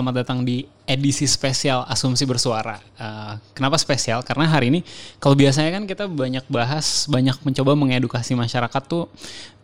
Selamat datang di edisi spesial Asumsi Bersuara. Uh, kenapa spesial? Karena hari ini kalau biasanya kan kita banyak bahas, banyak mencoba mengedukasi masyarakat tuh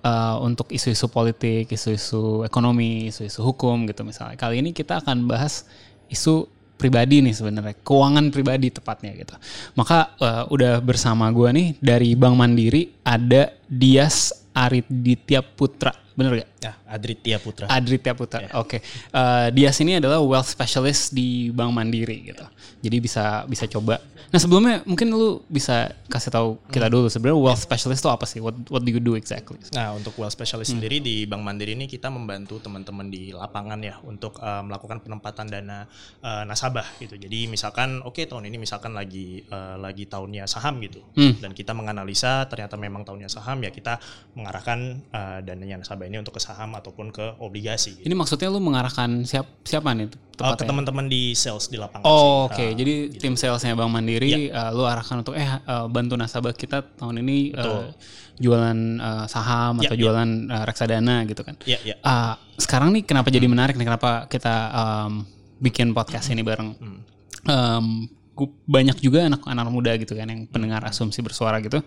uh, untuk isu-isu politik, isu-isu ekonomi, isu-isu hukum gitu misalnya. Kali ini kita akan bahas isu pribadi nih sebenarnya, keuangan pribadi tepatnya gitu. Maka uh, udah bersama gue nih dari Bank Mandiri ada Dias Ariditya Putra Bener gak? Ya, Adritya Putra. Adritya Putra. Ya. Oke. Okay. Uh, dia sini adalah wealth specialist di Bank Mandiri gitu. Jadi bisa bisa coba. Nah, sebelumnya mungkin lu bisa kasih tahu kita dulu sebenarnya wealth specialist itu apa sih? What what do you do exactly? Nah, untuk wealth specialist hmm. sendiri di Bank Mandiri ini kita membantu teman-teman di lapangan ya untuk uh, melakukan penempatan dana uh, nasabah gitu. Jadi misalkan oke okay, tahun ini misalkan lagi uh, lagi tahunnya saham gitu. Hmm. Dan kita menganalisa ternyata memang tahunnya saham ya kita mengarahkan uh, dananya nasabah ini untuk ke saham ataupun ke obligasi. Gitu. Ini maksudnya lu mengarahkan siap siapa nih? Uh, ke teman-teman di sales di lapangan. Oh oke, okay. uh, jadi gitu. tim salesnya Bank Mandiri, ya. uh, lu arahkan untuk eh uh, bantu nasabah kita tahun ini uh, jualan uh, saham ya, atau ya. jualan uh, reksadana gitu kan. Ya, ya. Uh, sekarang nih kenapa hmm. jadi menarik nih? Kenapa kita um, bikin podcast hmm. ini bareng? Hmm. Um, banyak juga anak-anak muda gitu kan yang pendengar asumsi bersuara gitu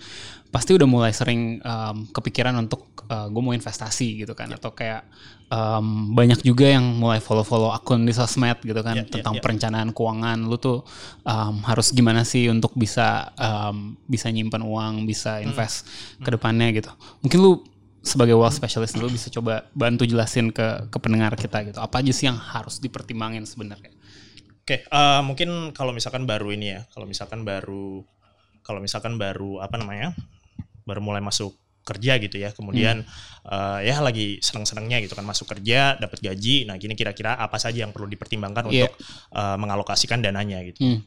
pasti udah mulai sering um, kepikiran untuk uh, gue mau investasi gitu kan yeah. atau kayak um, banyak juga yang mulai follow-follow akun di sosmed gitu kan yeah, ya, tentang yeah, yeah. perencanaan keuangan lu tuh um, harus gimana sih untuk bisa um, bisa nyimpan uang bisa hmm. invest hmm. ke depannya gitu mungkin lu sebagai wealth specialist lu bisa coba bantu jelasin ke ke pendengar kita gitu apa aja sih yang harus dipertimbangin sebenarnya Oke, okay, uh, mungkin kalau misalkan baru ini ya, kalau misalkan baru kalau misalkan baru apa namanya? baru mulai masuk kerja gitu ya. Kemudian hmm. uh, ya lagi seneng-senengnya gitu kan masuk kerja, dapat gaji. Nah, gini kira-kira apa saja yang perlu dipertimbangkan yeah. untuk uh, mengalokasikan dananya gitu. Hmm.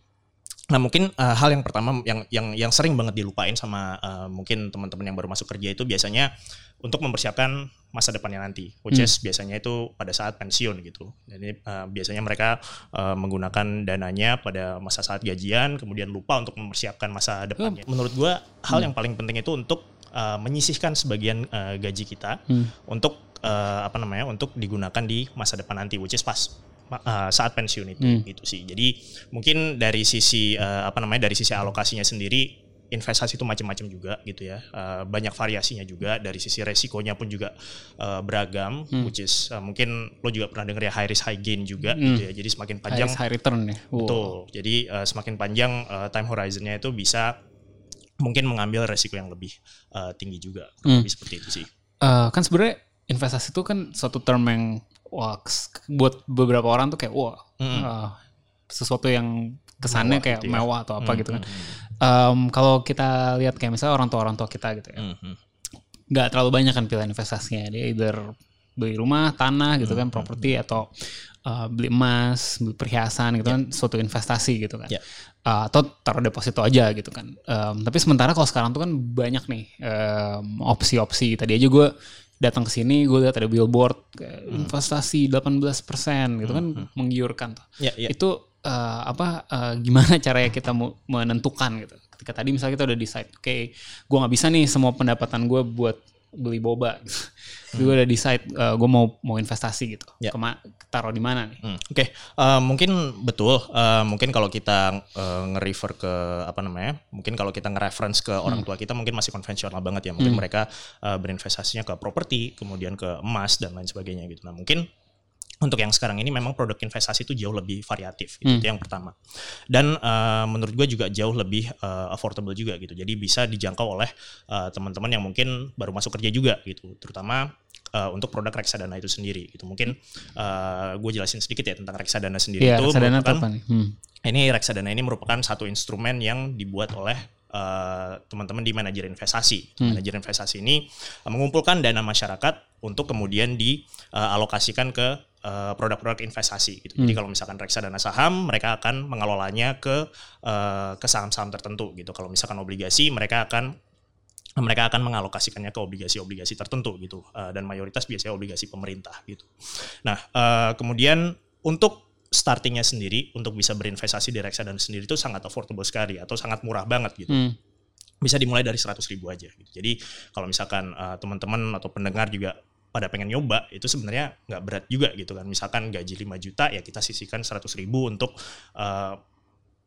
Nah mungkin uh, hal yang pertama yang yang yang sering banget dilupain sama uh, mungkin teman-teman yang baru masuk kerja itu biasanya untuk mempersiapkan masa depannya nanti, which hmm. is biasanya itu pada saat pensiun gitu. Jadi uh, biasanya mereka uh, menggunakan dananya pada masa saat gajian, kemudian lupa untuk mempersiapkan masa depannya. Hmm. Menurut gua hal hmm. yang paling penting itu untuk uh, menyisihkan sebagian uh, gaji kita hmm. untuk uh, apa namanya untuk digunakan di masa depan nanti, which is pas uh, saat pensiun itu hmm. gitu sih. Jadi mungkin dari sisi uh, apa namanya dari sisi alokasinya sendiri investasi itu macam-macam juga gitu ya. Uh, banyak variasinya juga dari sisi resikonya pun juga uh, beragam hmm. which is uh, mungkin lo juga pernah dengar ya high risk high gain juga hmm. gitu ya. Jadi semakin panjang high, risk, high return ya. Wow. Betul. Jadi uh, semakin panjang uh, time horizonnya itu bisa mungkin mengambil resiko yang lebih uh, tinggi juga. Hmm. Lebih seperti itu sih. Uh, kan sebenarnya investasi itu kan suatu term yang wah buat beberapa orang tuh kayak wah hmm. uh, sesuatu yang kesannya mewah kayak gitu ya. mewah atau apa hmm, gitu kan. Um, kalau kita lihat kayak misalnya orang tua orang tua kita gitu ya, hmm. nggak terlalu banyak kan pilihan investasinya dia either beli rumah, tanah gitu kan, properti atau uh, beli emas, beli perhiasan gitu yeah. kan, suatu investasi gitu kan. Yeah. Uh, atau taruh deposito aja gitu kan. Um, tapi sementara kalau sekarang tuh kan banyak nih um, opsi-opsi. Tadi aja gue datang ke sini gue lihat ada billboard hmm. investasi 18% gitu kan hmm. menggiurkan tuh. Yeah, yeah. Itu uh, apa uh, gimana caranya kita mau menentukan gitu ketika tadi misalnya kita udah decide oke okay, gue nggak bisa nih semua pendapatan gue buat beli boba gitu. hmm. gue udah decide uh, gue mau mau investasi gitu ya. Kema taruh di mana nih hmm. oke okay. uh, mungkin betul uh, mungkin kalau kita uh, nge-refer ke apa namanya mungkin kalau kita nge-reference ke orang hmm. tua kita mungkin masih konvensional banget ya mungkin hmm. mereka uh, berinvestasinya ke properti kemudian ke emas dan lain sebagainya gitu nah mungkin untuk yang sekarang ini memang produk investasi itu jauh lebih variatif gitu, hmm. itu yang pertama dan uh, menurut gue juga jauh lebih uh, affordable juga gitu jadi bisa dijangkau oleh uh, teman-teman yang mungkin baru masuk kerja juga gitu terutama uh, untuk produk reksadana itu sendiri gitu mungkin uh, gue jelasin sedikit ya tentang reksadana sendiri yeah, itu reksadana apa nih? Hmm. ini reksadana ini merupakan satu instrumen yang dibuat oleh teman-teman uh, di manajer investasi. Hmm. Manajer investasi ini uh, mengumpulkan dana masyarakat untuk kemudian dialokasikan uh, ke uh, produk-produk investasi gitu. Hmm. Jadi kalau misalkan reksadana saham, mereka akan mengelolanya ke uh, ke saham-saham tertentu gitu. Kalau misalkan obligasi, mereka akan mereka akan mengalokasikannya ke obligasi-obligasi tertentu gitu. Uh, dan mayoritas biasanya obligasi pemerintah gitu. Nah, uh, kemudian untuk startingnya sendiri untuk bisa berinvestasi di reksadana sendiri itu sangat affordable sekali atau sangat murah banget gitu. Hmm bisa dimulai dari 100 ribu aja. Gitu. Jadi kalau misalkan uh, teman-teman atau pendengar juga pada pengen nyoba itu sebenarnya nggak berat juga gitu kan. Misalkan gaji 5 juta ya kita sisihkan 100 ribu untuk uh,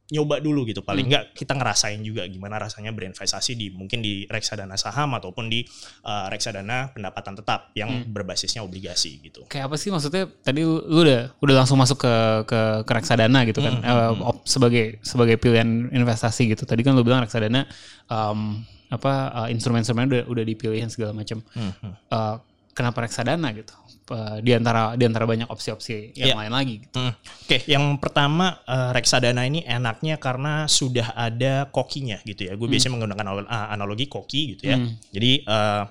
nyoba dulu gitu paling hmm. nggak hmm. kita ngerasain juga gimana rasanya berinvestasi di mungkin di reksadana saham ataupun di uh, reksadana pendapatan tetap yang hmm. berbasisnya obligasi gitu. Kayak apa sih maksudnya tadi lu, udah udah langsung masuk ke ke, ke reksadana gitu kan hmm. uh, sebagai sebagai pilihan investasi gitu. Tadi kan lu bilang reksadana um, apa uh, instrumen-instrumen udah udah dipilihin segala macam. Hmm. Uh, kenapa reksadana gitu? di antara di antara banyak opsi-opsi yang yeah. lain lagi. Gitu. Hmm. Oke, okay. yang pertama uh, reksadana ini enaknya karena sudah ada kokinya gitu ya. Gue hmm. biasanya menggunakan analogi koki gitu ya. Hmm. Jadi uh,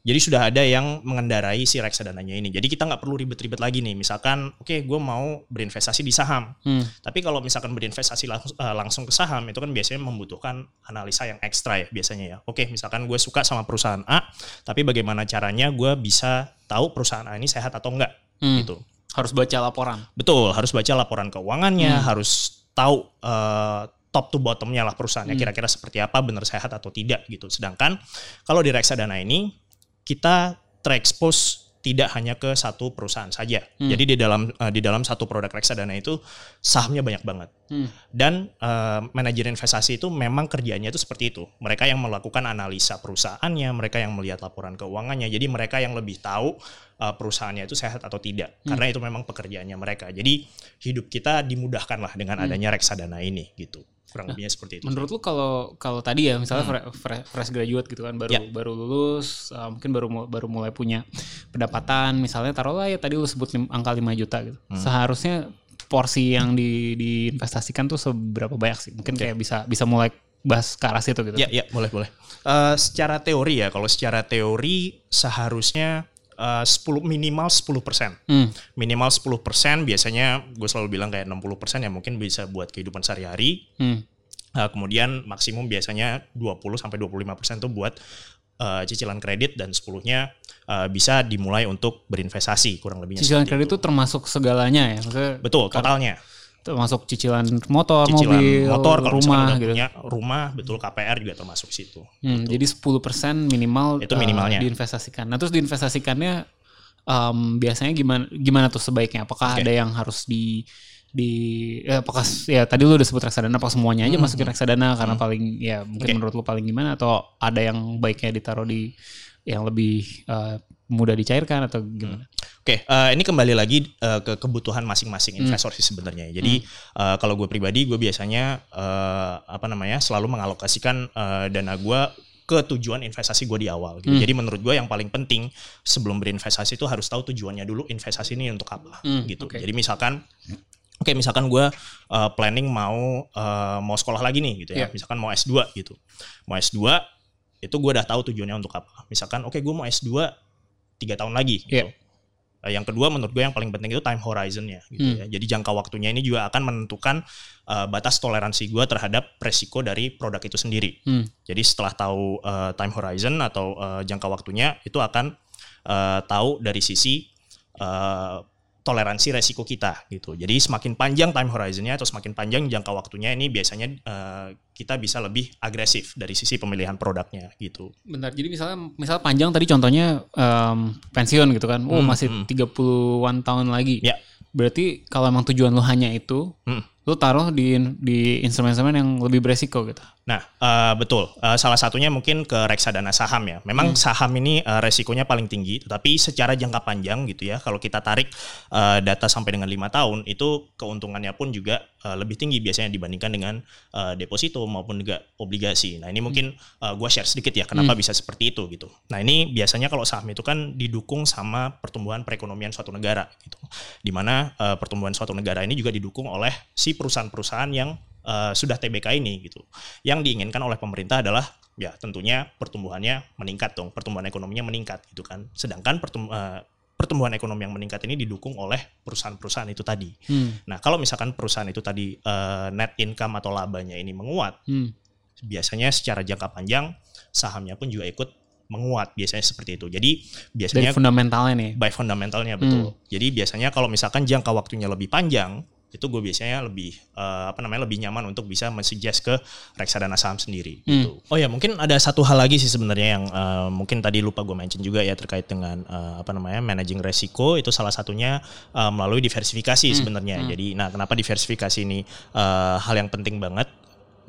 jadi sudah ada yang mengendarai si reksadananya ini. Jadi kita nggak perlu ribet-ribet lagi nih. Misalkan, oke, okay, gue mau berinvestasi di saham. Hmm. Tapi kalau misalkan berinvestasi langsung, uh, langsung ke saham, itu kan biasanya membutuhkan analisa yang ekstra ya biasanya ya. Oke, okay, misalkan gue suka sama perusahaan A, tapi bagaimana caranya gue bisa tahu perusahaan A ini sehat atau enggak? Hmm. Gitu. Harus baca laporan. Betul, harus baca laporan keuangannya, hmm. harus tahu uh, top to bottomnya lah perusahaannya hmm. kira-kira seperti apa, benar sehat atau tidak gitu. Sedangkan kalau di reksadana ini kita terekspos tidak hanya ke satu perusahaan saja. Hmm. Jadi di dalam uh, di dalam satu produk reksadana itu sahamnya banyak banget. Hmm. Dan uh, manajer investasi itu memang kerjanya itu seperti itu. Mereka yang melakukan analisa perusahaannya, mereka yang melihat laporan keuangannya. Jadi mereka yang lebih tahu uh, perusahaannya itu sehat atau tidak. Hmm. Karena itu memang pekerjaannya mereka. Jadi hidup kita dimudahkan lah dengan hmm. adanya reksadana ini gitu kurang nah, lebihnya seperti itu. Menurut lu kalau kalau tadi ya misalnya hmm. fresh, fresh graduate gitu kan baru ya. baru lulus uh, mungkin baru baru mulai punya pendapatan misalnya taruhlah ya tadi lu sebut lim, angka 5 juta gitu. Hmm. Seharusnya porsi yang di diinvestasikan tuh seberapa banyak sih? Mungkin kayak bisa bisa mulai bahas ke arah situ gitu. Ya, ya, boleh, boleh. Uh, secara teori ya, kalau secara teori seharusnya uh, 10 minimal 10 persen. Hmm. Minimal 10 persen biasanya gue selalu bilang kayak 60 persen ya mungkin bisa buat kehidupan sehari-hari. Hmm. Uh, kemudian maksimum biasanya 20 sampai 25 persen tuh buat uh, cicilan kredit dan 10-nya uh, bisa dimulai untuk berinvestasi kurang lebihnya. Cicilan kredit itu termasuk segalanya ya? Maksudnya Betul, totalnya termasuk cicilan motor, cicilan mobil, motor, rumah gitu. Punya rumah, betul KPR juga termasuk situ. Hmm, gitu. Jadi 10% minimal itu minimalnya uh, diinvestasikan. Nah, terus diinvestasikannya um, biasanya gimana gimana tuh sebaiknya? Apakah okay. ada yang harus di di ya, apakah ya tadi lu udah sebut reksadana apa semuanya aja hmm, masukin hmm. reksadana karena hmm. paling ya mungkin okay. menurut lu paling gimana atau ada yang baiknya ditaruh di yang lebih uh, mudah dicairkan atau gimana? Hmm. Oke, okay, uh, eh, ini kembali lagi uh, ke kebutuhan masing-masing hmm. investor sih sebenarnya. Jadi hmm. uh, kalau gue pribadi, gue biasanya uh, apa namanya selalu mengalokasikan uh, dana gue ke tujuan investasi gue di awal. Gitu. Hmm. Jadi menurut gue yang paling penting sebelum berinvestasi itu harus tahu tujuannya dulu investasi ini untuk apa, hmm. gitu. Okay. Jadi misalkan Oke, okay, misalkan gue uh, planning mau uh, mau sekolah lagi nih gitu ya. Yeah. Misalkan mau S2 gitu. Mau S2 itu gue udah tahu tujuannya untuk apa. Misalkan oke okay, gue mau S2 tiga tahun lagi gitu. Yeah. Uh, yang kedua menurut gue yang paling penting itu time horizonnya gitu hmm. ya. Jadi jangka waktunya ini juga akan menentukan uh, batas toleransi gue terhadap resiko dari produk itu sendiri. Hmm. Jadi setelah tahu uh, time horizon atau uh, jangka waktunya itu akan uh, tahu dari sisi uh, toleransi resiko kita gitu. Jadi semakin panjang time horizonnya atau semakin panjang jangka waktunya ini biasanya uh, kita bisa lebih agresif dari sisi pemilihan produknya gitu. Bentar, jadi misalnya misal panjang tadi contohnya um, pensiun gitu kan. Oh, hmm, masih hmm. 30-an tahun lagi. Ya. Berarti kalau emang tujuan lo hanya itu, hmm lu taruh di di instrumen-instrumen yang lebih beresiko gitu. Nah, uh, betul. Uh, salah satunya mungkin ke reksadana saham ya. Memang hmm. saham ini uh, resikonya paling tinggi, tetapi secara jangka panjang gitu ya. Kalau kita tarik uh, data sampai dengan lima tahun, itu keuntungannya pun juga uh, lebih tinggi biasanya dibandingkan dengan uh, deposito maupun juga obligasi. Nah, ini mungkin uh, gue share sedikit ya kenapa hmm. bisa seperti itu gitu. Nah, ini biasanya kalau saham itu kan didukung sama pertumbuhan perekonomian suatu negara gitu. Di mana uh, pertumbuhan suatu negara ini juga didukung oleh si perusahaan-perusahaan yang uh, sudah TBK ini gitu. Yang diinginkan oleh pemerintah adalah ya tentunya pertumbuhannya meningkat dong, pertumbuhan ekonominya meningkat gitu kan. Sedangkan pertum uh, pertumbuhan ekonomi yang meningkat ini didukung oleh perusahaan-perusahaan itu tadi. Hmm. Nah, kalau misalkan perusahaan itu tadi uh, net income atau labanya ini menguat, hmm. biasanya secara jangka panjang sahamnya pun juga ikut menguat biasanya seperti itu. Jadi biasanya Dari fundamentalnya nih. By fundamentalnya betul. Hmm. Jadi biasanya kalau misalkan jangka waktunya lebih panjang, itu gue biasanya lebih uh, apa namanya lebih nyaman untuk bisa mensuggest ke reksadana saham sendiri hmm. gitu. Oh ya mungkin ada satu hal lagi sih sebenarnya yang uh, mungkin tadi lupa gue mention juga ya terkait dengan uh, apa namanya managing resiko itu salah satunya uh, melalui diversifikasi hmm. sebenarnya. Hmm. Jadi nah kenapa diversifikasi ini uh, hal yang penting banget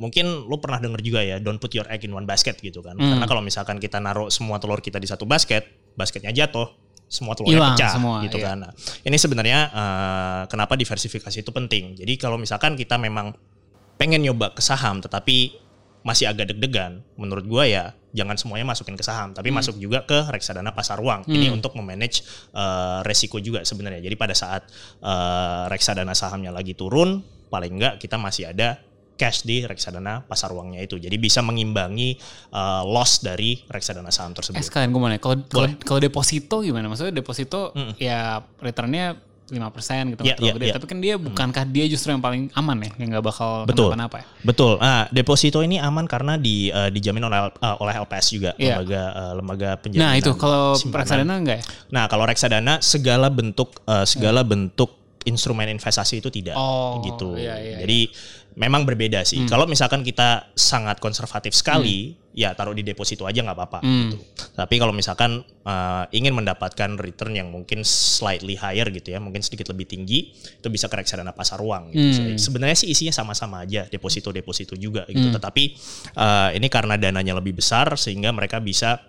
mungkin lo pernah denger juga ya don't put your egg in one basket gitu kan. Hmm. Karena kalau misalkan kita naruh semua telur kita di satu basket, basketnya jatuh, semua telurnya Ilang pecah semua, gitu iya. kan. Nah, ini sebenarnya uh, kenapa diversifikasi itu penting. Jadi kalau misalkan kita memang pengen nyoba ke saham tetapi masih agak deg-degan, menurut gua ya jangan semuanya masukin ke saham, tapi hmm. masuk juga ke reksadana pasar uang. Hmm. Ini untuk memanage uh, resiko juga sebenarnya. Jadi pada saat uh, reksadana sahamnya lagi turun, paling enggak kita masih ada cash di reksadana pasar uangnya itu. Jadi bisa mengimbangi uh, loss dari reksadana saham tersebut. Eh sekalian gue mau nanya, kalau kalau deposito gimana? Maksudnya deposito mm. ya returnnya lima persen gitu yeah, yeah, gede. Yeah. Tapi kan dia bukankah dia justru yang paling aman ya, yang nggak bakal betul kenapa ya? Betul. Nah, deposito ini aman karena di uh, dijamin oleh uh, oleh LPS juga yeah. lembaga uh, lembaga penjaminan. Nah itu kalau reksadana enggak ya? Nah kalau reksadana segala bentuk uh, segala yeah. bentuk instrumen investasi itu tidak oh, gitu. Iya, iya, Jadi iya memang berbeda sih. Hmm. Kalau misalkan kita sangat konservatif sekali, hmm. ya taruh di deposito aja nggak apa-apa. Hmm. Gitu. Tapi kalau misalkan uh, ingin mendapatkan return yang mungkin slightly higher gitu ya, mungkin sedikit lebih tinggi, itu bisa ke reksadana pasar uang. Gitu. Hmm. Sebenarnya sih isinya sama-sama aja, deposito-deposito juga gitu. Hmm. Tetapi uh, ini karena dananya lebih besar, sehingga mereka bisa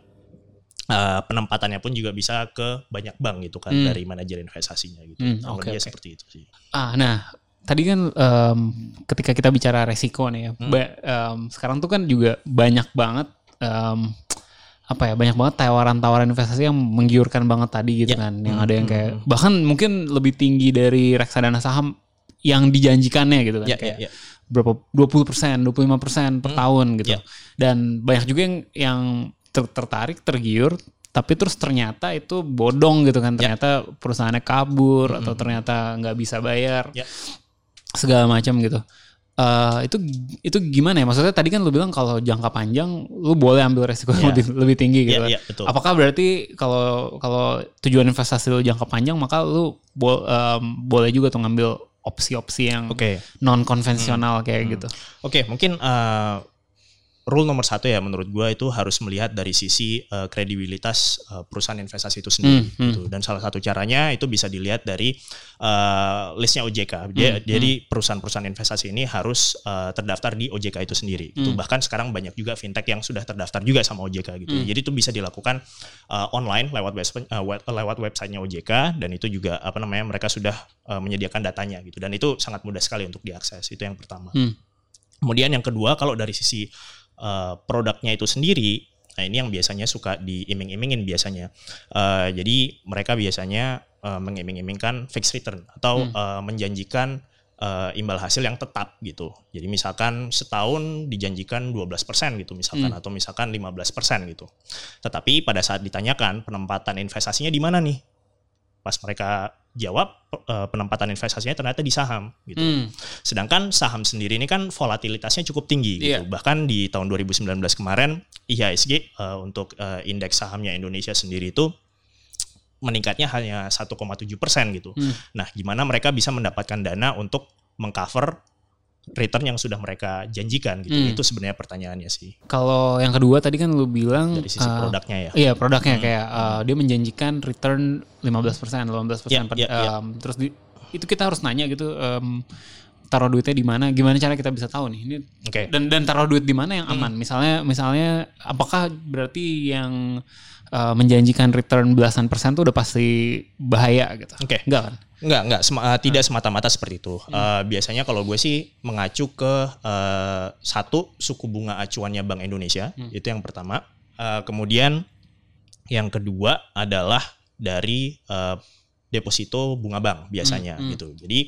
Uh, penempatannya pun juga bisa ke banyak bank gitu kan hmm. dari manajer investasinya gitu. Hmm, okay, okay. seperti itu sih. Ah, nah tadi kan um, ketika kita bicara resiko nih ya, hmm. ba, um, sekarang tuh kan juga banyak banget um, apa ya banyak banget tawaran-tawaran investasi yang menggiurkan banget tadi gitu yeah. kan, yang hmm. ada yang kayak hmm. bahkan mungkin lebih tinggi dari reksadana saham yang dijanjikannya gitu kan, yeah, kayak yeah, yeah. berapa 20 persen, 25 persen per hmm. tahun gitu, yeah. dan banyak juga yang yang ter tertarik, tergiur, tapi terus ternyata itu bodong gitu kan, ya. ternyata yeah. perusahaannya kabur -hmm. atau ternyata nggak bisa bayar. Yeah segala macam gitu. Uh, itu itu gimana ya? Maksudnya tadi kan lu bilang kalau jangka panjang lu boleh ambil resiko yeah. lebih lebih tinggi gitu. Yeah, yeah, betul. Apakah berarti kalau kalau tujuan investasi lu jangka panjang maka lu bo um, boleh juga tuh ngambil opsi-opsi yang okay. non konvensional hmm. kayak hmm. gitu. Oke, okay, mungkin uh, rule nomor satu ya menurut gue itu harus melihat dari sisi uh, kredibilitas uh, perusahaan investasi itu sendiri hmm, hmm. gitu. dan salah satu caranya itu bisa dilihat dari uh, listnya OJK Dia, hmm, jadi hmm. perusahaan-perusahaan investasi ini harus uh, terdaftar di OJK itu sendiri hmm. gitu. bahkan sekarang banyak juga fintech yang sudah terdaftar juga sama OJK gitu hmm. jadi itu bisa dilakukan uh, online lewat web, uh, web, lewat websitenya OJK dan itu juga apa namanya mereka sudah uh, menyediakan datanya gitu dan itu sangat mudah sekali untuk diakses itu yang pertama hmm. kemudian yang kedua kalau dari sisi uh, produknya itu sendiri, nah ini yang biasanya suka diiming-imingin biasanya. Uh, jadi mereka biasanya uh, mengiming-imingkan fixed return atau hmm. uh, menjanjikan uh, imbal hasil yang tetap gitu. Jadi misalkan setahun dijanjikan 12% gitu misalkan hmm. atau misalkan 15% gitu. Tetapi pada saat ditanyakan penempatan investasinya di mana nih? Pas mereka jawab uh, penempatan investasinya ternyata di saham gitu. Hmm. Sedangkan saham sendiri ini kan volatilitasnya cukup tinggi yeah. gitu. Iya. Bahkan di tahun 2019 kemarin IHSG uh, eh, untuk uh, indeks sahamnya Indonesia sendiri itu meningkatnya hanya 1,7 persen gitu. Hmm. Nah, gimana mereka bisa mendapatkan dana untuk mengcover return yang sudah mereka janjikan gitu. Hmm. Itu sebenarnya pertanyaannya sih. Kalau yang kedua tadi kan lu bilang dari sisi uh, produknya ya. Iya, produknya hmm. kayak uh, dia menjanjikan return 15%, 15% yeah, per, yeah, yeah. terus di, itu kita harus nanya gitu um, taruh duitnya di mana? Gimana cara kita bisa tahu nih? Ini okay. dan dan taruh duit di mana yang aman? Hmm. Misalnya misalnya apakah berarti yang uh, menjanjikan return belasan persen tuh udah pasti bahaya gitu? Oke. Okay. Enggak kan? Enggak, enggak, sem uh, tidak semata-mata seperti itu. Hmm. Uh, biasanya kalau gue sih mengacu ke uh, satu suku bunga acuannya Bank Indonesia, hmm. itu yang pertama. Uh, kemudian yang kedua adalah dari uh, deposito bunga bank biasanya hmm. hmm. gitu. Jadi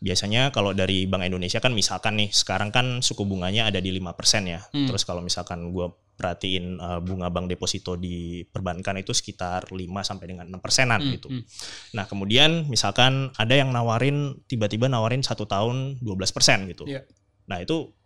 biasanya kalau dari Bank Indonesia kan misalkan nih sekarang kan suku bunganya ada di lima persen ya. Hmm. Terus kalau misalkan gue perhatiin uh, bunga bank deposito di perbankan itu sekitar 5 sampai dengan 6 persenan hmm, gitu. Hmm. Nah kemudian misalkan ada yang nawarin tiba-tiba nawarin satu tahun 12 persen gitu. Yeah. Nah itu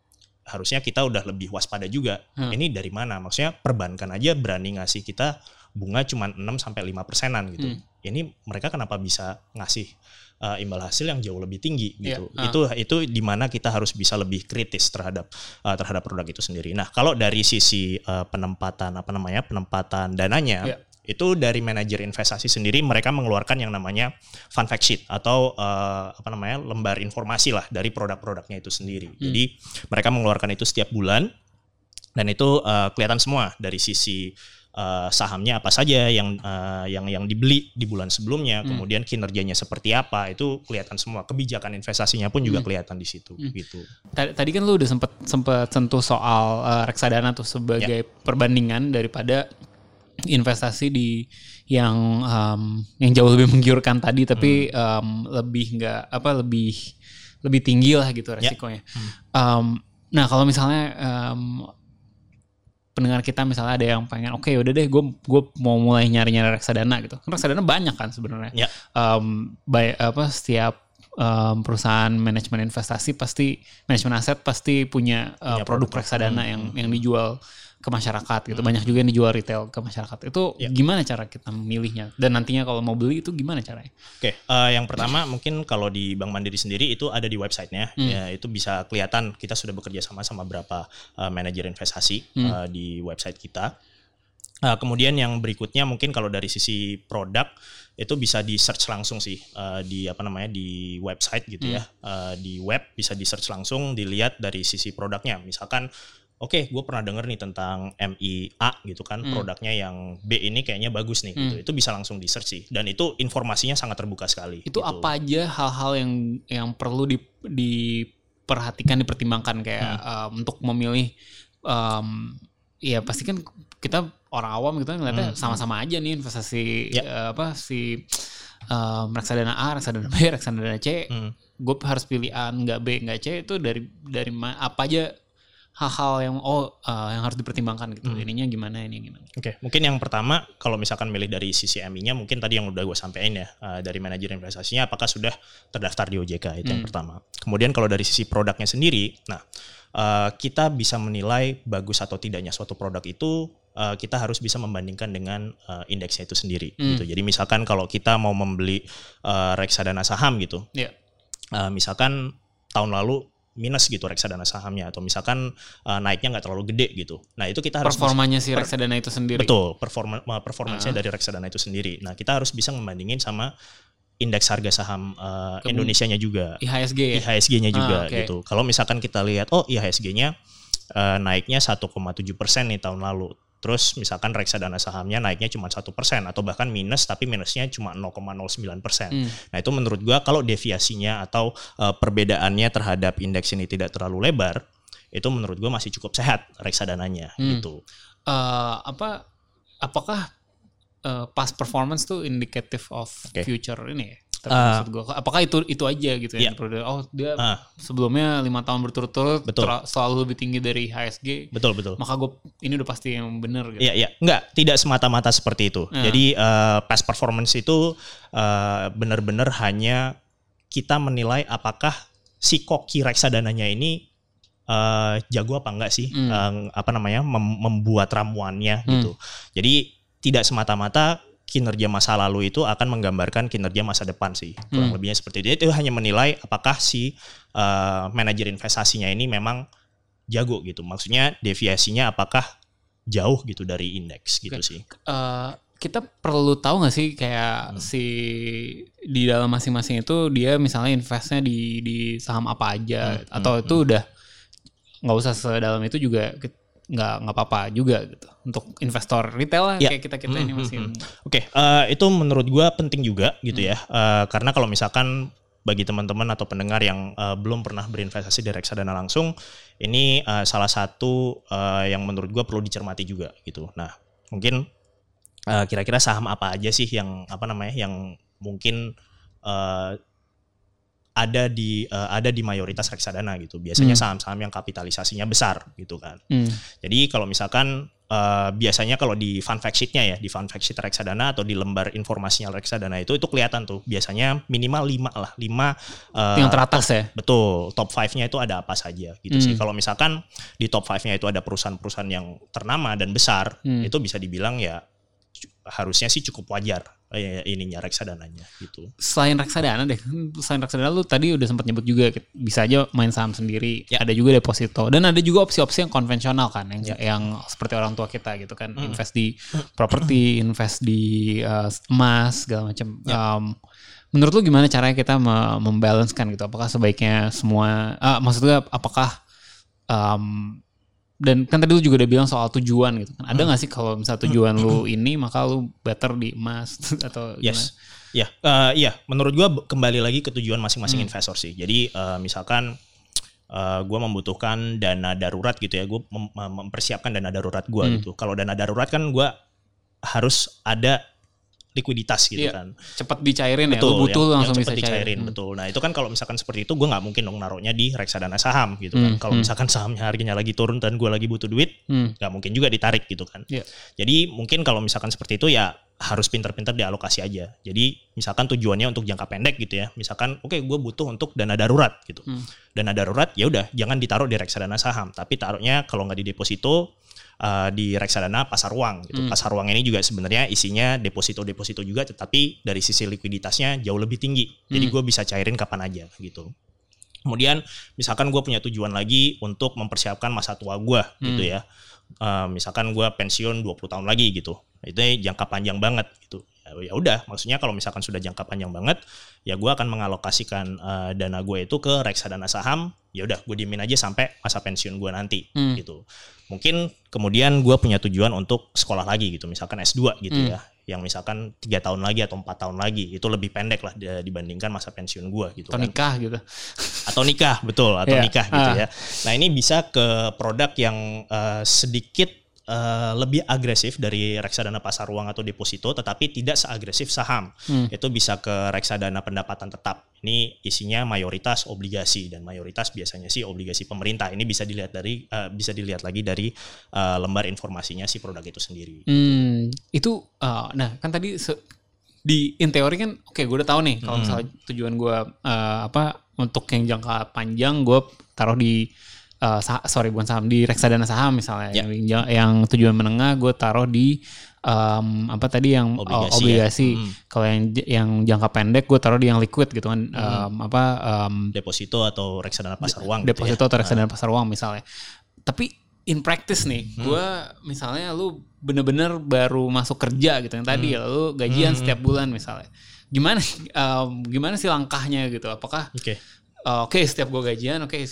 harusnya kita udah lebih waspada juga. Hmm. Ini dari mana? Maksudnya perbankan aja berani ngasih kita bunga cuma 6 sampai 5 persenan gitu. Hmm. Ini mereka kenapa bisa ngasih uh, imbal hasil yang jauh lebih tinggi iya, gitu. Yeah. Uh. Itu itu di mana kita harus bisa lebih kritis terhadap uh, terhadap produk itu sendiri. Nah, kalau dari sisi uh, penempatan apa namanya? penempatan dananya yeah. itu dari manajer investasi sendiri mereka mengeluarkan yang namanya fun fact sheet atau uh, apa namanya? lembar informasi lah dari produk-produknya itu sendiri. Hmm. Jadi mereka mengeluarkan itu setiap bulan dan itu uh, kelihatan semua dari sisi uh, sahamnya apa saja yang uh, yang yang dibeli di bulan sebelumnya, hmm. kemudian kinerjanya seperti apa itu kelihatan semua. Kebijakan investasinya pun juga hmm. kelihatan di situ hmm. gitu. Tadi kan lu udah sempat sempat sentuh soal uh, reksadana tuh sebagai ya. perbandingan daripada investasi di yang um, yang jauh lebih menggiurkan tadi tapi hmm. um, lebih enggak apa lebih lebih tinggi lah gitu ya. resikonya. Ya. Hmm. Um, nah kalau misalnya um, pendengar kita misalnya ada yang pengen oke okay, udah deh gue gue mau mulai nyari nyari reksadana gitu kan reksadana banyak kan sebenarnya yeah. um, baik apa setiap um, perusahaan manajemen investasi pasti manajemen aset pasti punya uh, ya, produk, produk reksadana hmm. yang yang dijual ke masyarakat gitu. Hmm. Banyak juga yang dijual retail ke masyarakat. Itu ya. gimana cara kita memilihnya? Dan nantinya kalau mau beli itu gimana caranya? Oke, okay. uh, eh, yang pertama mungkin kalau di Bank Mandiri sendiri itu ada di websitenya. Hmm. Ya, itu bisa kelihatan kita sudah bekerja sama sama berapa uh, manajer investasi hmm. uh, di website kita. Uh, kemudian yang berikutnya mungkin kalau dari sisi produk itu bisa di search langsung sih uh, di apa namanya di website gitu hmm. ya uh, di web bisa di search langsung dilihat dari sisi produknya misalkan oke okay, gue pernah denger nih tentang MIA gitu kan hmm. produknya yang B ini kayaknya bagus nih gitu. hmm. gitu itu bisa langsung di search sih dan itu informasinya sangat terbuka sekali itu gitu. apa aja hal-hal yang yang perlu di diperhatikan dipertimbangkan kayak hmm. um, untuk memilih um, ya pasti kan kita orang awam gitu kan ngeliatnya hmm. sama-sama aja nih investasi ya. uh, apa si um, reksadana A reksadana B reksadana C hmm. gue harus pilih A nggak B nggak C itu dari dari apa aja hal-hal yang oh uh, yang harus dipertimbangkan gitu. Hmm. Ininya gimana ini gimana. Oke, okay. mungkin yang pertama kalau misalkan milih dari sisi MI-nya mungkin tadi yang udah gue sampaikan ya uh, dari manajer investasinya apakah sudah terdaftar di OJK itu hmm. yang pertama. Kemudian kalau dari sisi produknya sendiri, nah uh, kita bisa menilai bagus atau tidaknya suatu produk itu uh, kita harus bisa membandingkan dengan uh, indeksnya itu sendiri hmm. gitu. Jadi misalkan kalau kita mau membeli uh, reksadana saham gitu. Yeah. Uh, misalkan tahun lalu minus gitu reksadana sahamnya atau misalkan uh, naiknya nggak terlalu gede gitu. Nah itu kita harus performanya si reksadana itu sendiri. Betul, performa performanya uh. dari reksadana itu sendiri. Nah kita harus bisa membandingin sama indeks harga saham uh, Indonesia-nya juga. IHSG ya. IHSG-nya juga ah, okay. gitu. Kalau misalkan kita lihat oh IHSG-nya uh, naiknya 1,7 persen nih tahun lalu. Terus misalkan reksadana sahamnya naiknya cuma satu persen atau bahkan minus tapi minusnya cuma 0,09 persen. Hmm. Nah itu menurut gua kalau deviasinya atau uh, perbedaannya terhadap indeks ini tidak terlalu lebar, itu menurut gua masih cukup sehat reksadananya hmm. gitu. Uh, apa apakah uh, past performance tuh indicative of okay. future ini ya? Uh, gue apakah itu itu aja gitu ya? Yeah. oh dia uh, sebelumnya lima tahun berturut-turut selalu lebih tinggi dari HSG betul betul. Maka gue ini udah pasti yang benar gitu. iya iya. Nggak tidak semata-mata seperti itu. Uh. jadi uh, past performance itu uh, benar-benar hanya kita menilai apakah si koki reksadananya ini uh, jago apa enggak sih? Hmm. uh, apa namanya mem membuat ramuannya hmm. gitu. Jadi tidak semata-mata kinerja masa lalu itu akan menggambarkan kinerja masa depan sih kurang hmm. lebihnya seperti itu. Itu hanya menilai apakah si uh, manajer investasinya ini memang jago gitu. Maksudnya deviasinya apakah jauh gitu dari indeks gitu okay. sih. Uh, kita perlu tahu nggak sih kayak hmm. si di dalam masing-masing itu dia misalnya investnya di di saham apa aja hmm, atau hmm, itu hmm. udah nggak usah sedalam itu juga nggak nggak apa-apa juga gitu untuk investor retail lah ya. kayak kita kita hmm, ini masih. Hmm, hmm. Oke, okay. uh, eh, itu menurut gue penting juga gitu hmm. ya uh, karena kalau misalkan bagi teman-teman atau pendengar yang uh, belum pernah berinvestasi di reksadana langsung, ini uh, salah satu uh, yang menurut gue perlu dicermati juga gitu. Nah, mungkin uh, kira-kira saham apa aja sih yang apa namanya yang mungkin uh, ada di uh, ada di mayoritas reksadana gitu. Biasanya hmm. saham-saham yang kapitalisasinya besar gitu kan. Hmm. Jadi kalau misalkan uh, biasanya kalau di fun fact sheet-nya ya, di fun fact sheet reksadana atau di lembar informasinya reksadana itu itu kelihatan tuh biasanya minimal 5 lah, 5 uh, yang teratas ya. Betul, top 5-nya itu ada apa saja gitu hmm. sih. Kalau misalkan di top 5-nya itu ada perusahaan-perusahaan yang ternama dan besar, hmm. itu bisa dibilang ya harusnya sih cukup wajar eh, ininya reksadananya gitu. Selain reksadana deh, selain reksadana lu tadi udah sempat nyebut juga bisa aja main saham sendiri, ya. ada juga deposito dan ada juga opsi-opsi yang konvensional kan yang ya. yang seperti orang tua kita gitu kan, hmm. invest di properti, invest di uh, emas segala macam. Ya. Um, menurut lu gimana caranya kita membalancekan gitu? Apakah sebaiknya semua uh, maksudnya apakah um, dan kan tadi lu juga udah bilang soal tujuan gitu kan. Ada hmm. nggak hmm. sih kalau misal tujuan lu ini maka lu better di emas atau yes. Ya, uh, iya. Menurut gua kembali lagi ke tujuan masing-masing hmm. investor sih. Jadi uh, misalkan uh, gua membutuhkan dana darurat gitu ya, gua mem mempersiapkan dana darurat gua hmm. gitu. Kalau dana darurat kan gua harus ada likuiditas gitu iya, kan. Cepat dicairin betul, ya, lu butuh yang, langsung yang bisa dicairin. Hmm. Betul. Nah itu kan kalau misalkan seperti itu gue nggak mungkin dong naruhnya di reksadana saham gitu kan. Hmm. Kalau hmm. misalkan sahamnya harganya lagi turun dan gue lagi butuh duit, hmm. nggak hmm. mungkin juga ditarik gitu kan. Yeah. Jadi mungkin kalau misalkan seperti itu ya harus pinter-pinter dialokasi aja. Jadi misalkan tujuannya untuk jangka pendek gitu ya. Misalkan oke okay, gue butuh untuk dana darurat gitu. Hmm. Dana darurat ya udah jangan ditaruh di reksadana saham, tapi taruhnya kalau nggak di deposito uh, di reksadana pasar uang gitu. Hmm. Pasar uang ini juga sebenarnya isinya deposito-deposito juga tetapi dari sisi likuiditasnya jauh lebih tinggi. Jadi hmm. gue bisa cairin kapan aja gitu. Kemudian misalkan gue punya tujuan lagi untuk mempersiapkan masa tua gue hmm. gitu ya. Uh, misalkan gue pensiun 20 tahun lagi gitu. Itu jangka panjang banget gitu. Ya, ya udah, maksudnya kalau misalkan sudah jangka panjang banget, ya gue akan mengalokasikan uh, dana gue itu ke reksadana saham. Ya udah, gue diemin aja sampai masa pensiun gue nanti hmm. gitu mungkin kemudian gue punya tujuan untuk sekolah lagi gitu misalkan S2 gitu hmm. ya yang misalkan tiga tahun lagi atau empat tahun lagi itu lebih pendek lah dibandingkan masa pensiun gue gitu atau kan. nikah gitu atau nikah betul atau yeah. nikah gitu ah. ya nah ini bisa ke produk yang uh, sedikit uh, lebih agresif dari reksadana pasar uang atau deposito, tetapi tidak seagresif saham. Hmm. Itu bisa ke reksadana pendapatan tetap. Ini isinya mayoritas obligasi dan mayoritas biasanya sih obligasi pemerintah. Ini bisa dilihat dari uh, bisa dilihat lagi dari uh, lembar informasinya si produk itu sendiri. Hmm, itu uh, nah kan tadi di in teori kan oke okay, gue udah tahu nih kalau hmm. misalnya tujuan gue uh, apa untuk yang jangka panjang gue taruh di uh, sorry bukan saham di reksadana saham misalnya yeah. yang yang tujuan menengah gue taruh di um, apa tadi yang obligasi, uh, obligasi. Ya. Hmm. kalau yang yang jangka pendek gue taruh di yang liquid gitu kan hmm. um, apa um, deposito atau reksadana pasar uang deposito gitu ya. atau reksadana nah. pasar uang misalnya tapi in practice nih hmm. gue misalnya lu bener-bener baru masuk kerja gitu yang tadi hmm. ya lu gajian hmm. setiap bulan misalnya gimana um, gimana sih langkahnya gitu apakah oke okay. uh, oke okay, setiap gue gajian oke okay,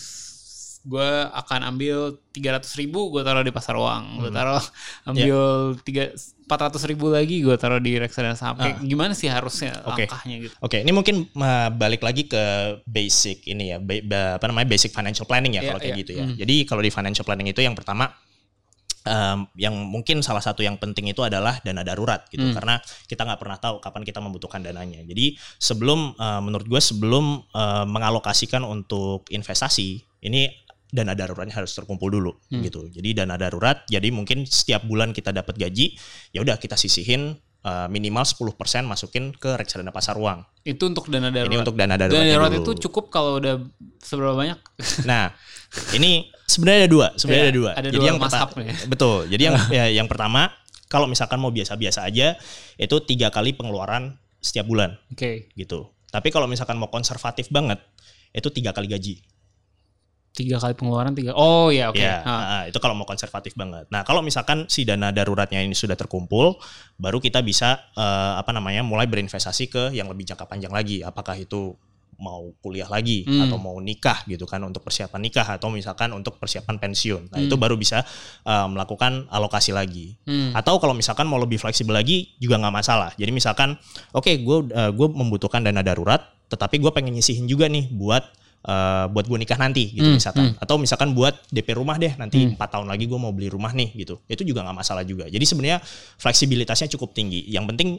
gue akan ambil tiga ratus ribu gue taruh di pasar uang hmm. gue taruh ambil tiga empat ratus ribu lagi gue taruh di reksadana saham uh. gimana sih harusnya okay. langkahnya gitu oke okay. ini mungkin uh, balik lagi ke basic ini ya ba, apa namanya basic financial planning ya yeah, kalau kayak yeah. gitu ya hmm. jadi kalau di financial planning itu yang pertama um, yang mungkin salah satu yang penting itu adalah dana darurat gitu hmm. karena kita nggak pernah tahu kapan kita membutuhkan dananya jadi sebelum uh, menurut gue sebelum uh, mengalokasikan untuk investasi ini dana daruratnya harus terkumpul dulu hmm. gitu. Jadi dana darurat jadi mungkin setiap bulan kita dapat gaji, ya udah kita sisihin uh, minimal 10% masukin ke reksadana pasar uang. Itu untuk dana darurat. Ini untuk dana darurat. Dana darurat itu cukup kalau udah seberapa banyak? Nah, ini sebenarnya ada dua, sebenarnya ya, ada dua. Ada jadi dua yang pertama, ya. betul. Jadi yang ya, yang pertama kalau misalkan mau biasa-biasa aja itu tiga kali pengeluaran setiap bulan. Oke. Okay. Gitu. Tapi kalau misalkan mau konservatif banget itu tiga kali gaji tiga kali pengeluaran tiga oh ya oke okay. ya, nah, itu kalau mau konservatif banget nah kalau misalkan si dana daruratnya ini sudah terkumpul baru kita bisa uh, apa namanya mulai berinvestasi ke yang lebih jangka panjang lagi apakah itu mau kuliah lagi hmm. atau mau nikah gitu kan untuk persiapan nikah atau misalkan untuk persiapan pensiun nah hmm. itu baru bisa uh, melakukan alokasi lagi hmm. atau kalau misalkan mau lebih fleksibel lagi juga nggak masalah jadi misalkan oke okay, gue uh, gue membutuhkan dana darurat tetapi gue pengen nyisihin juga nih buat uh, buat gue nikah nanti gitu hmm, misalkan hmm. atau misalkan buat DP rumah deh nanti hmm. empat hmm. tahun lagi gue mau beli rumah nih gitu itu juga nggak masalah juga jadi sebenarnya fleksibilitasnya cukup tinggi yang penting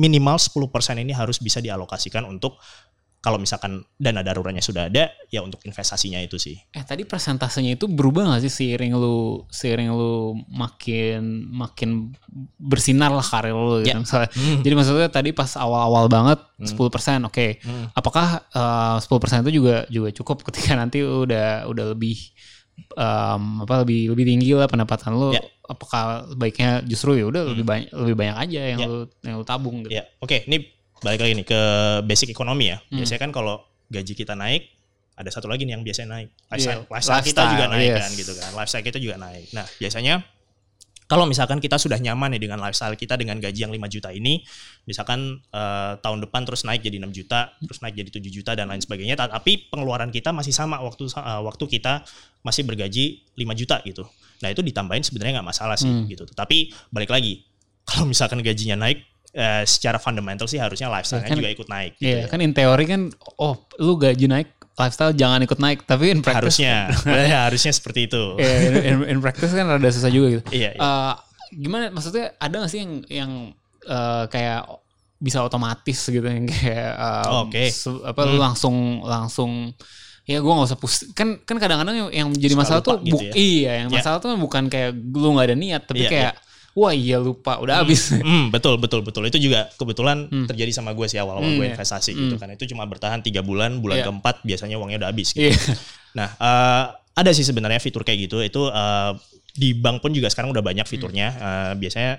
minimal 10% ini harus bisa dialokasikan untuk kalau misalkan dana daruratnya sudah ada ya untuk investasinya itu sih. Eh tadi persentasenya itu berubah gak sih seiring lu seiring lu makin makin bersinar lah karir lu gitu yeah. misalnya. Hmm. Jadi maksudnya tadi pas awal-awal banget hmm. 10% oke. Okay. Hmm. Apakah uh, 10% itu juga juga cukup ketika nanti udah udah lebih um, apa lebih lebih tinggi lah pendapatan lu yeah. apakah baiknya justru ya udah hmm. lebih banyak lebih banyak aja yang yeah. lu yang lu tabung gitu. Yeah. Oke, okay. ini balik lagi nih ke basic ekonomi ya. Hmm. Biasanya kan kalau gaji kita naik, ada satu lagi nih yang biasanya naik. Lifestyle, yeah. lifestyle, lifestyle kita juga naik yes. kan gitu kan. Lifestyle kita juga naik. Nah, biasanya kalau misalkan kita sudah nyaman nih dengan lifestyle kita dengan gaji yang 5 juta ini, misalkan uh, tahun depan terus naik jadi 6 juta, terus naik jadi 7 juta dan lain sebagainya, tapi pengeluaran kita masih sama waktu uh, waktu kita masih bergaji 5 juta gitu. Nah, itu ditambahin sebenarnya nggak masalah sih hmm. gitu. Tapi balik lagi, kalau misalkan gajinya naik, uh, secara fundamental sih harusnya lifestyle-nya kan, juga ikut naik. Gitu iya, ya. kan in teori kan, oh lu gaji naik, lifestyle jangan ikut naik, tapi in practice harusnya, ya harusnya seperti itu. Iya, in, in, in practice kan rada susah juga gitu. Iya. iya. Uh, gimana? Maksudnya ada gak sih yang yang uh, kayak bisa otomatis gitu yang kayak um, oke okay. apa hmm. langsung langsung ya gue nggak usah pusing kan kan kadang-kadang yang, yang jadi masalah tuh gitu ya? iya yang yeah. masalah tuh bukan kayak lu nggak ada niat tapi yeah, kayak yeah wah iya lupa udah hmm, habis. Hmm, betul betul betul itu juga kebetulan hmm. terjadi sama gue sih awal-awal hmm, gue investasi gitu hmm. gitu kan itu cuma bertahan tiga bulan bulan yeah. keempat biasanya uangnya udah habis gitu. Yeah. Nah uh, ada sih sebenarnya fitur kayak gitu itu uh, di bank pun juga sekarang udah banyak fiturnya hmm. uh, biasanya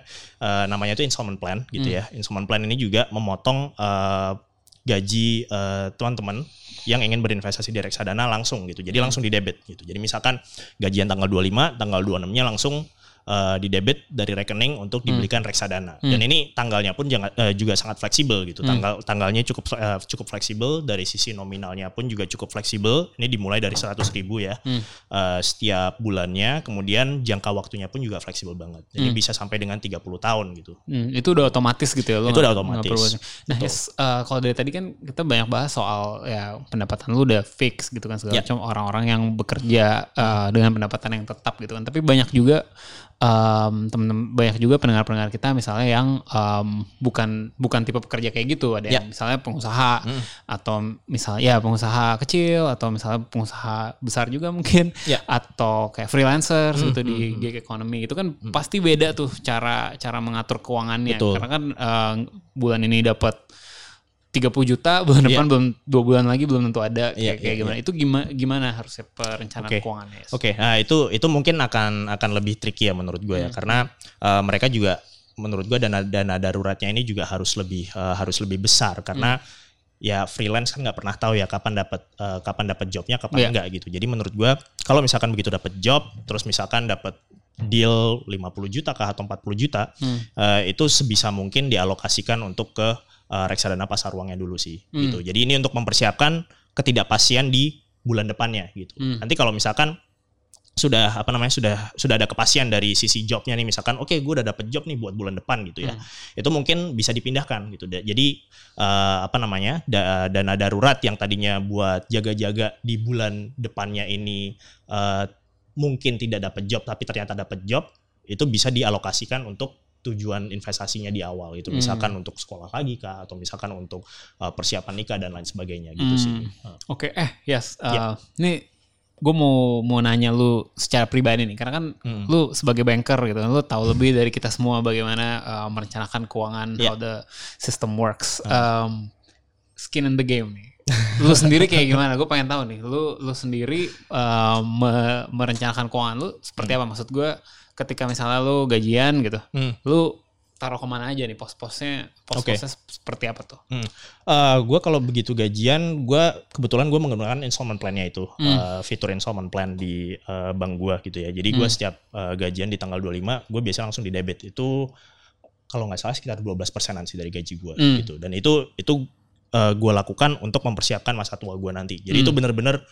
uh, namanya itu installment plan gitu hmm. ya installment plan ini juga memotong uh, gaji uh, teman-teman yang ingin berinvestasi di reksadana langsung gitu. Jadi hmm. langsung di debit gitu. Jadi misalkan gajian tanggal 25, tanggal 26-nya langsung uh, di debit dari rekening untuk hmm. dibelikan hmm. reksadana. Hmm. Dan ini tanggalnya pun jangan, uh, juga sangat fleksibel gitu. Hmm. Tanggal tanggalnya cukup uh, cukup fleksibel dari sisi nominalnya pun juga cukup fleksibel. Ini dimulai dari 100 ribu ya hmm. uh, setiap bulannya. Kemudian jangka waktunya pun juga fleksibel banget. Jadi hmm. bisa sampai dengan 30 tahun gitu. Hmm. Itu udah otomatis gitu ya? Lo itu udah otomatis. Nah, yes, uh, kalau dari tadi kan kita banyak bahas soal ya pendapatan lu udah fix gitu kan segala yeah. macam orang-orang yang bekerja uh, dengan pendapatan yang tetap gitu kan. Tapi banyak juga um, temen-temen banyak juga pendengar-pendengar kita misalnya yang um, bukan bukan tipe pekerja kayak gitu ada yang ya. misalnya pengusaha hmm. atau misalnya ya pengusaha kecil atau misalnya pengusaha besar juga mungkin ya. atau kayak freelancer hmm, gitu hmm, di hmm. gig economy itu kan hmm. pasti beda tuh cara cara mengatur keuangannya Betul. karena kan uh, bulan ini dapat 30 juta bulan yeah. depan belum dua bulan lagi belum tentu ada yeah, kayak, yeah, gimana yeah. itu gimana gimana harusnya perencanaan okay. keuangannya oke okay. nah itu itu mungkin akan akan lebih tricky ya menurut gue ya hmm. karena uh, mereka juga menurut gue dana dana daruratnya ini juga harus lebih uh, harus lebih besar karena hmm. ya freelance kan nggak pernah tahu ya kapan dapat uh, kapan dapat jobnya kapan yeah. enggak gitu jadi menurut gue kalau misalkan begitu dapat job terus misalkan dapat deal 50 juta kah atau 40 juta hmm. uh, itu sebisa mungkin dialokasikan untuk ke uh, reksadana pasar uangnya dulu sih hmm. gitu. Jadi ini untuk mempersiapkan ketidakpastian di bulan depannya gitu. Hmm. Nanti kalau misalkan sudah apa namanya sudah sudah ada kepastian dari sisi jobnya nih misalkan oke okay, gue udah dapet job nih buat bulan depan gitu ya hmm. itu mungkin bisa dipindahkan gitu jadi uh, apa namanya da, dana darurat yang tadinya buat jaga-jaga di bulan depannya ini uh, mungkin tidak dapat job tapi ternyata dapat job itu bisa dialokasikan untuk tujuan investasinya di awal gitu misalkan hmm. untuk sekolah lagi kah atau misalkan untuk uh, persiapan nikah dan lain sebagainya gitu hmm. sih. Uh. Oke, okay. eh yes, uh, yeah. ini gue mau mau nanya lu secara pribadi nih karena kan hmm. lu sebagai banker gitu lu tahu lebih dari kita semua bagaimana uh, merencanakan keuangan yeah. how the system works. Um, skin in the game nih. lu sendiri kayak gimana? Gue pengen tahu nih. Lu lu sendiri uh, me merencanakan keuangan lu seperti hmm. apa? Maksud gue ketika misalnya lu gajian gitu, hmm. lu taruh ke mana aja nih pos-posnya pos-posnya okay. seperti apa tuh? Hmm. Uh, eh, gue kalau begitu gajian, gue kebetulan gue menggunakan installment plan-nya itu hmm. uh, fitur installment plan di uh, bank gue gitu ya. Jadi gue hmm. setiap uh, gajian di tanggal 25 gue biasa langsung di debit itu kalau nggak salah sekitar 12 persenan sih dari gaji gue hmm. gitu. Dan itu itu uh, gue lakukan untuk mempersiapkan masa tua gue nanti. Jadi hmm. itu bener-bener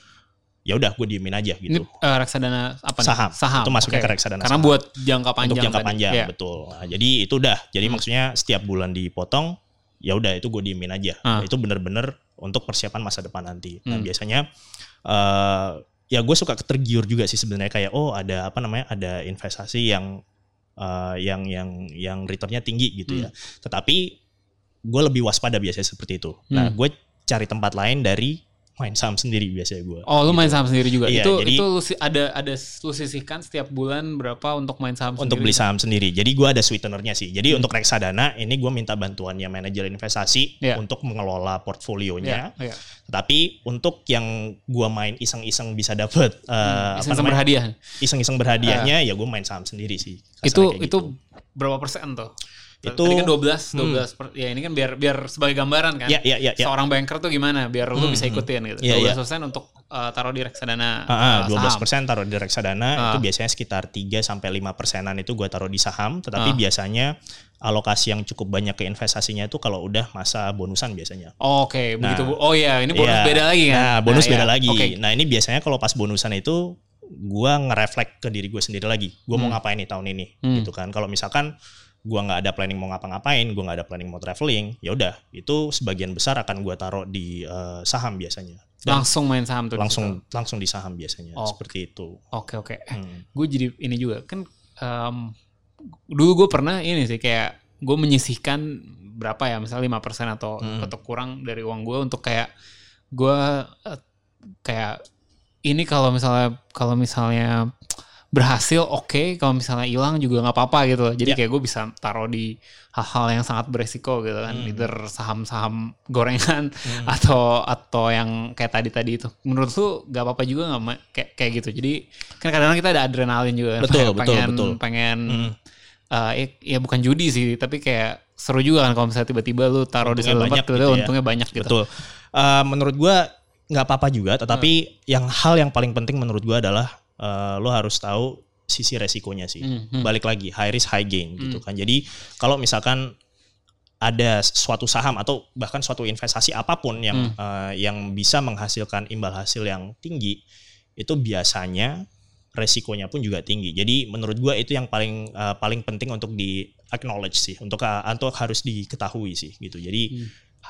ya udah gue diemin aja gitu. Ini uh, reksadana apa? Saham. Saham. Itu masuknya okay. ke reksadana. Karena saham. buat jangka panjang. Untuk jangka tadi. panjang yeah. betul. Nah, jadi itu udah. Jadi hmm. maksudnya setiap bulan dipotong, ya udah itu gue diemin aja. Ah. Itu bener-bener untuk persiapan masa depan nanti. Nah, hmm. Nah biasanya uh, ya gue suka tergiur juga sih sebenarnya kayak oh ada apa namanya ada investasi yang uh, yang yang yang returnnya tinggi gitu ya. hmm. ya. Tetapi gue lebih waspada biasanya seperti itu. Nah, hmm. Nah gue cari tempat lain dari main saham sendiri biasanya gue. Oh, lu gitu. main saham sendiri juga. Iya, itu jadi, itu lu ada ada lu sisihkan setiap bulan berapa untuk main saham Untuk beli saham sendiri. Jadi gue ada sweetenernya sih. Jadi hmm. untuk reksadana ini gue minta bantuannya manajer investasi yeah. untuk mengelola portfolionya. Yeah, yeah. Tapi untuk yang gue main iseng-iseng bisa dapet uh, iseng-iseng berhadiah. Iseng-iseng berhadiahnya uh. ya gue main saham sendiri sih. Itu itu gitu. berapa persen tuh? Itu Tadi kan 12 12 hmm. per, ya ini kan biar biar sebagai gambaran kan. Ya, ya, ya, ya. Seorang banker tuh gimana biar hmm, lu bisa ikutin gitu. Ya, 12% ya. untuk uh, taruh di reksadana uh, uh, 12% saham. taruh di reksadana uh. itu biasanya sekitar 3 sampai 5 persenan itu gua taruh di saham, tetapi uh. biasanya alokasi yang cukup banyak ke investasinya itu kalau udah masa bonusan biasanya. Oh, Oke, okay. nah, begitu. Oh iya, ini bonus ya, beda lagi kan. Nah, bonus nah, beda ya. lagi. Okay. Nah, ini biasanya kalau pas bonusan itu gua ngereflek ke diri gue sendiri lagi. Gua hmm. mau ngapain nih tahun ini hmm. gitu kan. Kalau misalkan gua nggak ada planning mau ngapa-ngapain, gua nggak ada planning mau traveling, ya udah itu sebagian besar akan gua taruh di uh, saham biasanya. Dan langsung main saham tuh. Langsung di langsung di saham biasanya oh, seperti itu. Oke oke. Eh, hmm. Gue jadi ini juga kan um, dulu gue pernah ini sih kayak gue menyisihkan berapa ya misalnya lima persen atau hmm. atau kurang dari uang gue untuk kayak gue uh, kayak ini kalau misalnya kalau misalnya berhasil oke okay. kalau misalnya hilang juga nggak apa-apa gitu jadi yeah. kayak gue bisa taruh di hal-hal yang sangat beresiko gitu kan hmm. either saham-saham gorengan hmm. atau atau yang kayak tadi-tadi itu menurut lu nggak apa-apa juga nggak kayak kayak gitu jadi kan kadang-kadang kita ada adrenalin juga betul, pengen betul, pengen, betul. pengen hmm. uh, ya, ya bukan judi sih tapi kayak seru juga kan kalau misalnya tiba-tiba lu taruh di satu tempat gitu ya. untungnya banyak gitu betul uh, menurut gue nggak apa-apa juga tetapi hmm. yang hal yang paling penting menurut gue adalah uh, lo harus tahu sisi resikonya sih. Mm hmm. Balik lagi high risk high gain mm. gitu kan. Jadi kalau misalkan ada suatu saham atau bahkan suatu investasi apa pun yang mm. uh, yang bisa menghasilkan imbal hasil yang tinggi itu biasanya resikonya pun juga tinggi. Jadi menurut gua itu yang paling uh, paling penting untuk di acknowledge sih, untuk uh, untuk harus diketahui sih gitu. Jadi mm.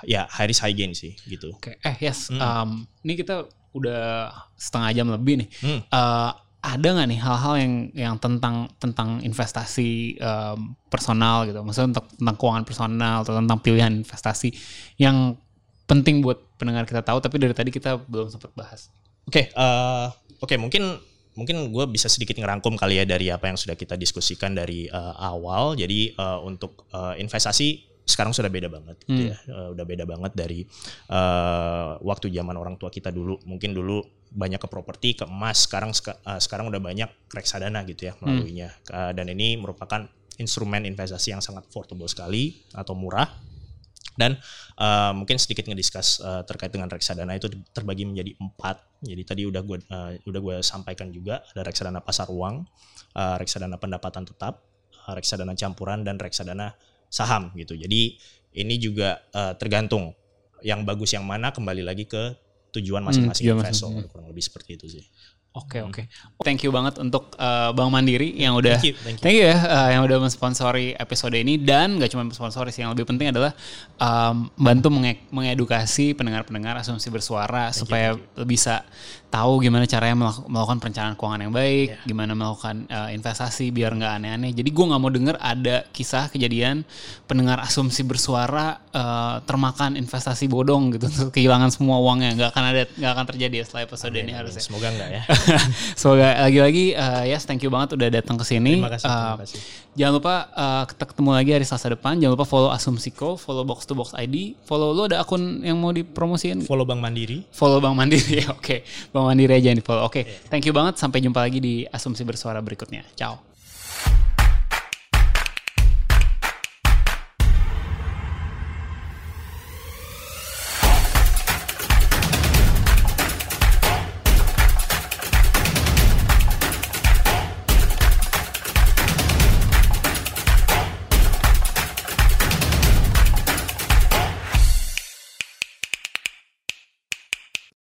ya high risk high gain sih gitu. Oke, okay. eh yes, mm. um, ini kita udah setengah jam lebih nih. Hmm. Uh, ada nggak nih hal-hal yang yang tentang tentang investasi um, personal gitu, maksudnya untuk tentang keuangan personal atau tentang pilihan investasi yang penting buat pendengar kita tahu, tapi dari tadi kita belum sempat bahas. Oke, okay, uh, oke okay, mungkin mungkin gue bisa sedikit ngerangkum kali ya dari apa yang sudah kita diskusikan dari uh, awal. Jadi uh, untuk uh, investasi sekarang sudah beda banget gitu hmm. ya. Uh, udah beda banget dari uh, waktu zaman orang tua kita dulu. Mungkin dulu banyak ke properti, ke emas, sekarang uh, sekarang udah banyak reksadana gitu ya melaluinya. Hmm. Uh, dan ini merupakan instrumen investasi yang sangat affordable sekali atau murah. Dan uh, mungkin sedikit ngediskus uh, terkait dengan reksadana itu terbagi menjadi empat. Jadi tadi udah gue uh, udah gue sampaikan juga ada reksadana pasar uang, uh, reksadana pendapatan tetap, uh, reksadana campuran dan reksadana saham gitu. Jadi ini juga uh, tergantung yang bagus yang mana kembali lagi ke tujuan hmm, masing-masing hmm, investor kurang lebih seperti itu sih. Oke okay, oke. Okay. Thank you banget untuk uh, Bang Mandiri yang udah thank you, thank you. Thank you ya uh, yang udah mensponsori episode ini dan gak cuma mensponsori sih yang lebih penting adalah um, bantu menge mengedukasi pendengar-pendengar asumsi bersuara thank supaya you, bisa tahu gimana caranya melakukan perencanaan keuangan yang baik, yeah. gimana melakukan uh, investasi biar nggak aneh-aneh. Jadi gue nggak mau denger ada kisah kejadian pendengar asumsi bersuara uh, termakan investasi bodong gitu, kehilangan semua uangnya. Nggak akan ada, nggak akan terjadi ya setelah episode amin, ini amin. harusnya. Semoga nggak ya. Semoga lagi-lagi uh, yes, thank you banget udah datang ke sini. Terima kasih. Uh, terima kasih. Jangan lupa uh, kita ketemu lagi hari Selasa depan. Jangan lupa follow Asumsiko, follow Box to Box ID, follow lo ada akun yang mau dipromosiin? Follow Bank Mandiri. Follow Bank Mandiri. Oke. okay. Bang Mandiri aja nih follow. Oke, okay. thank you banget. Sampai jumpa lagi di Asumsi Bersuara berikutnya. Ciao.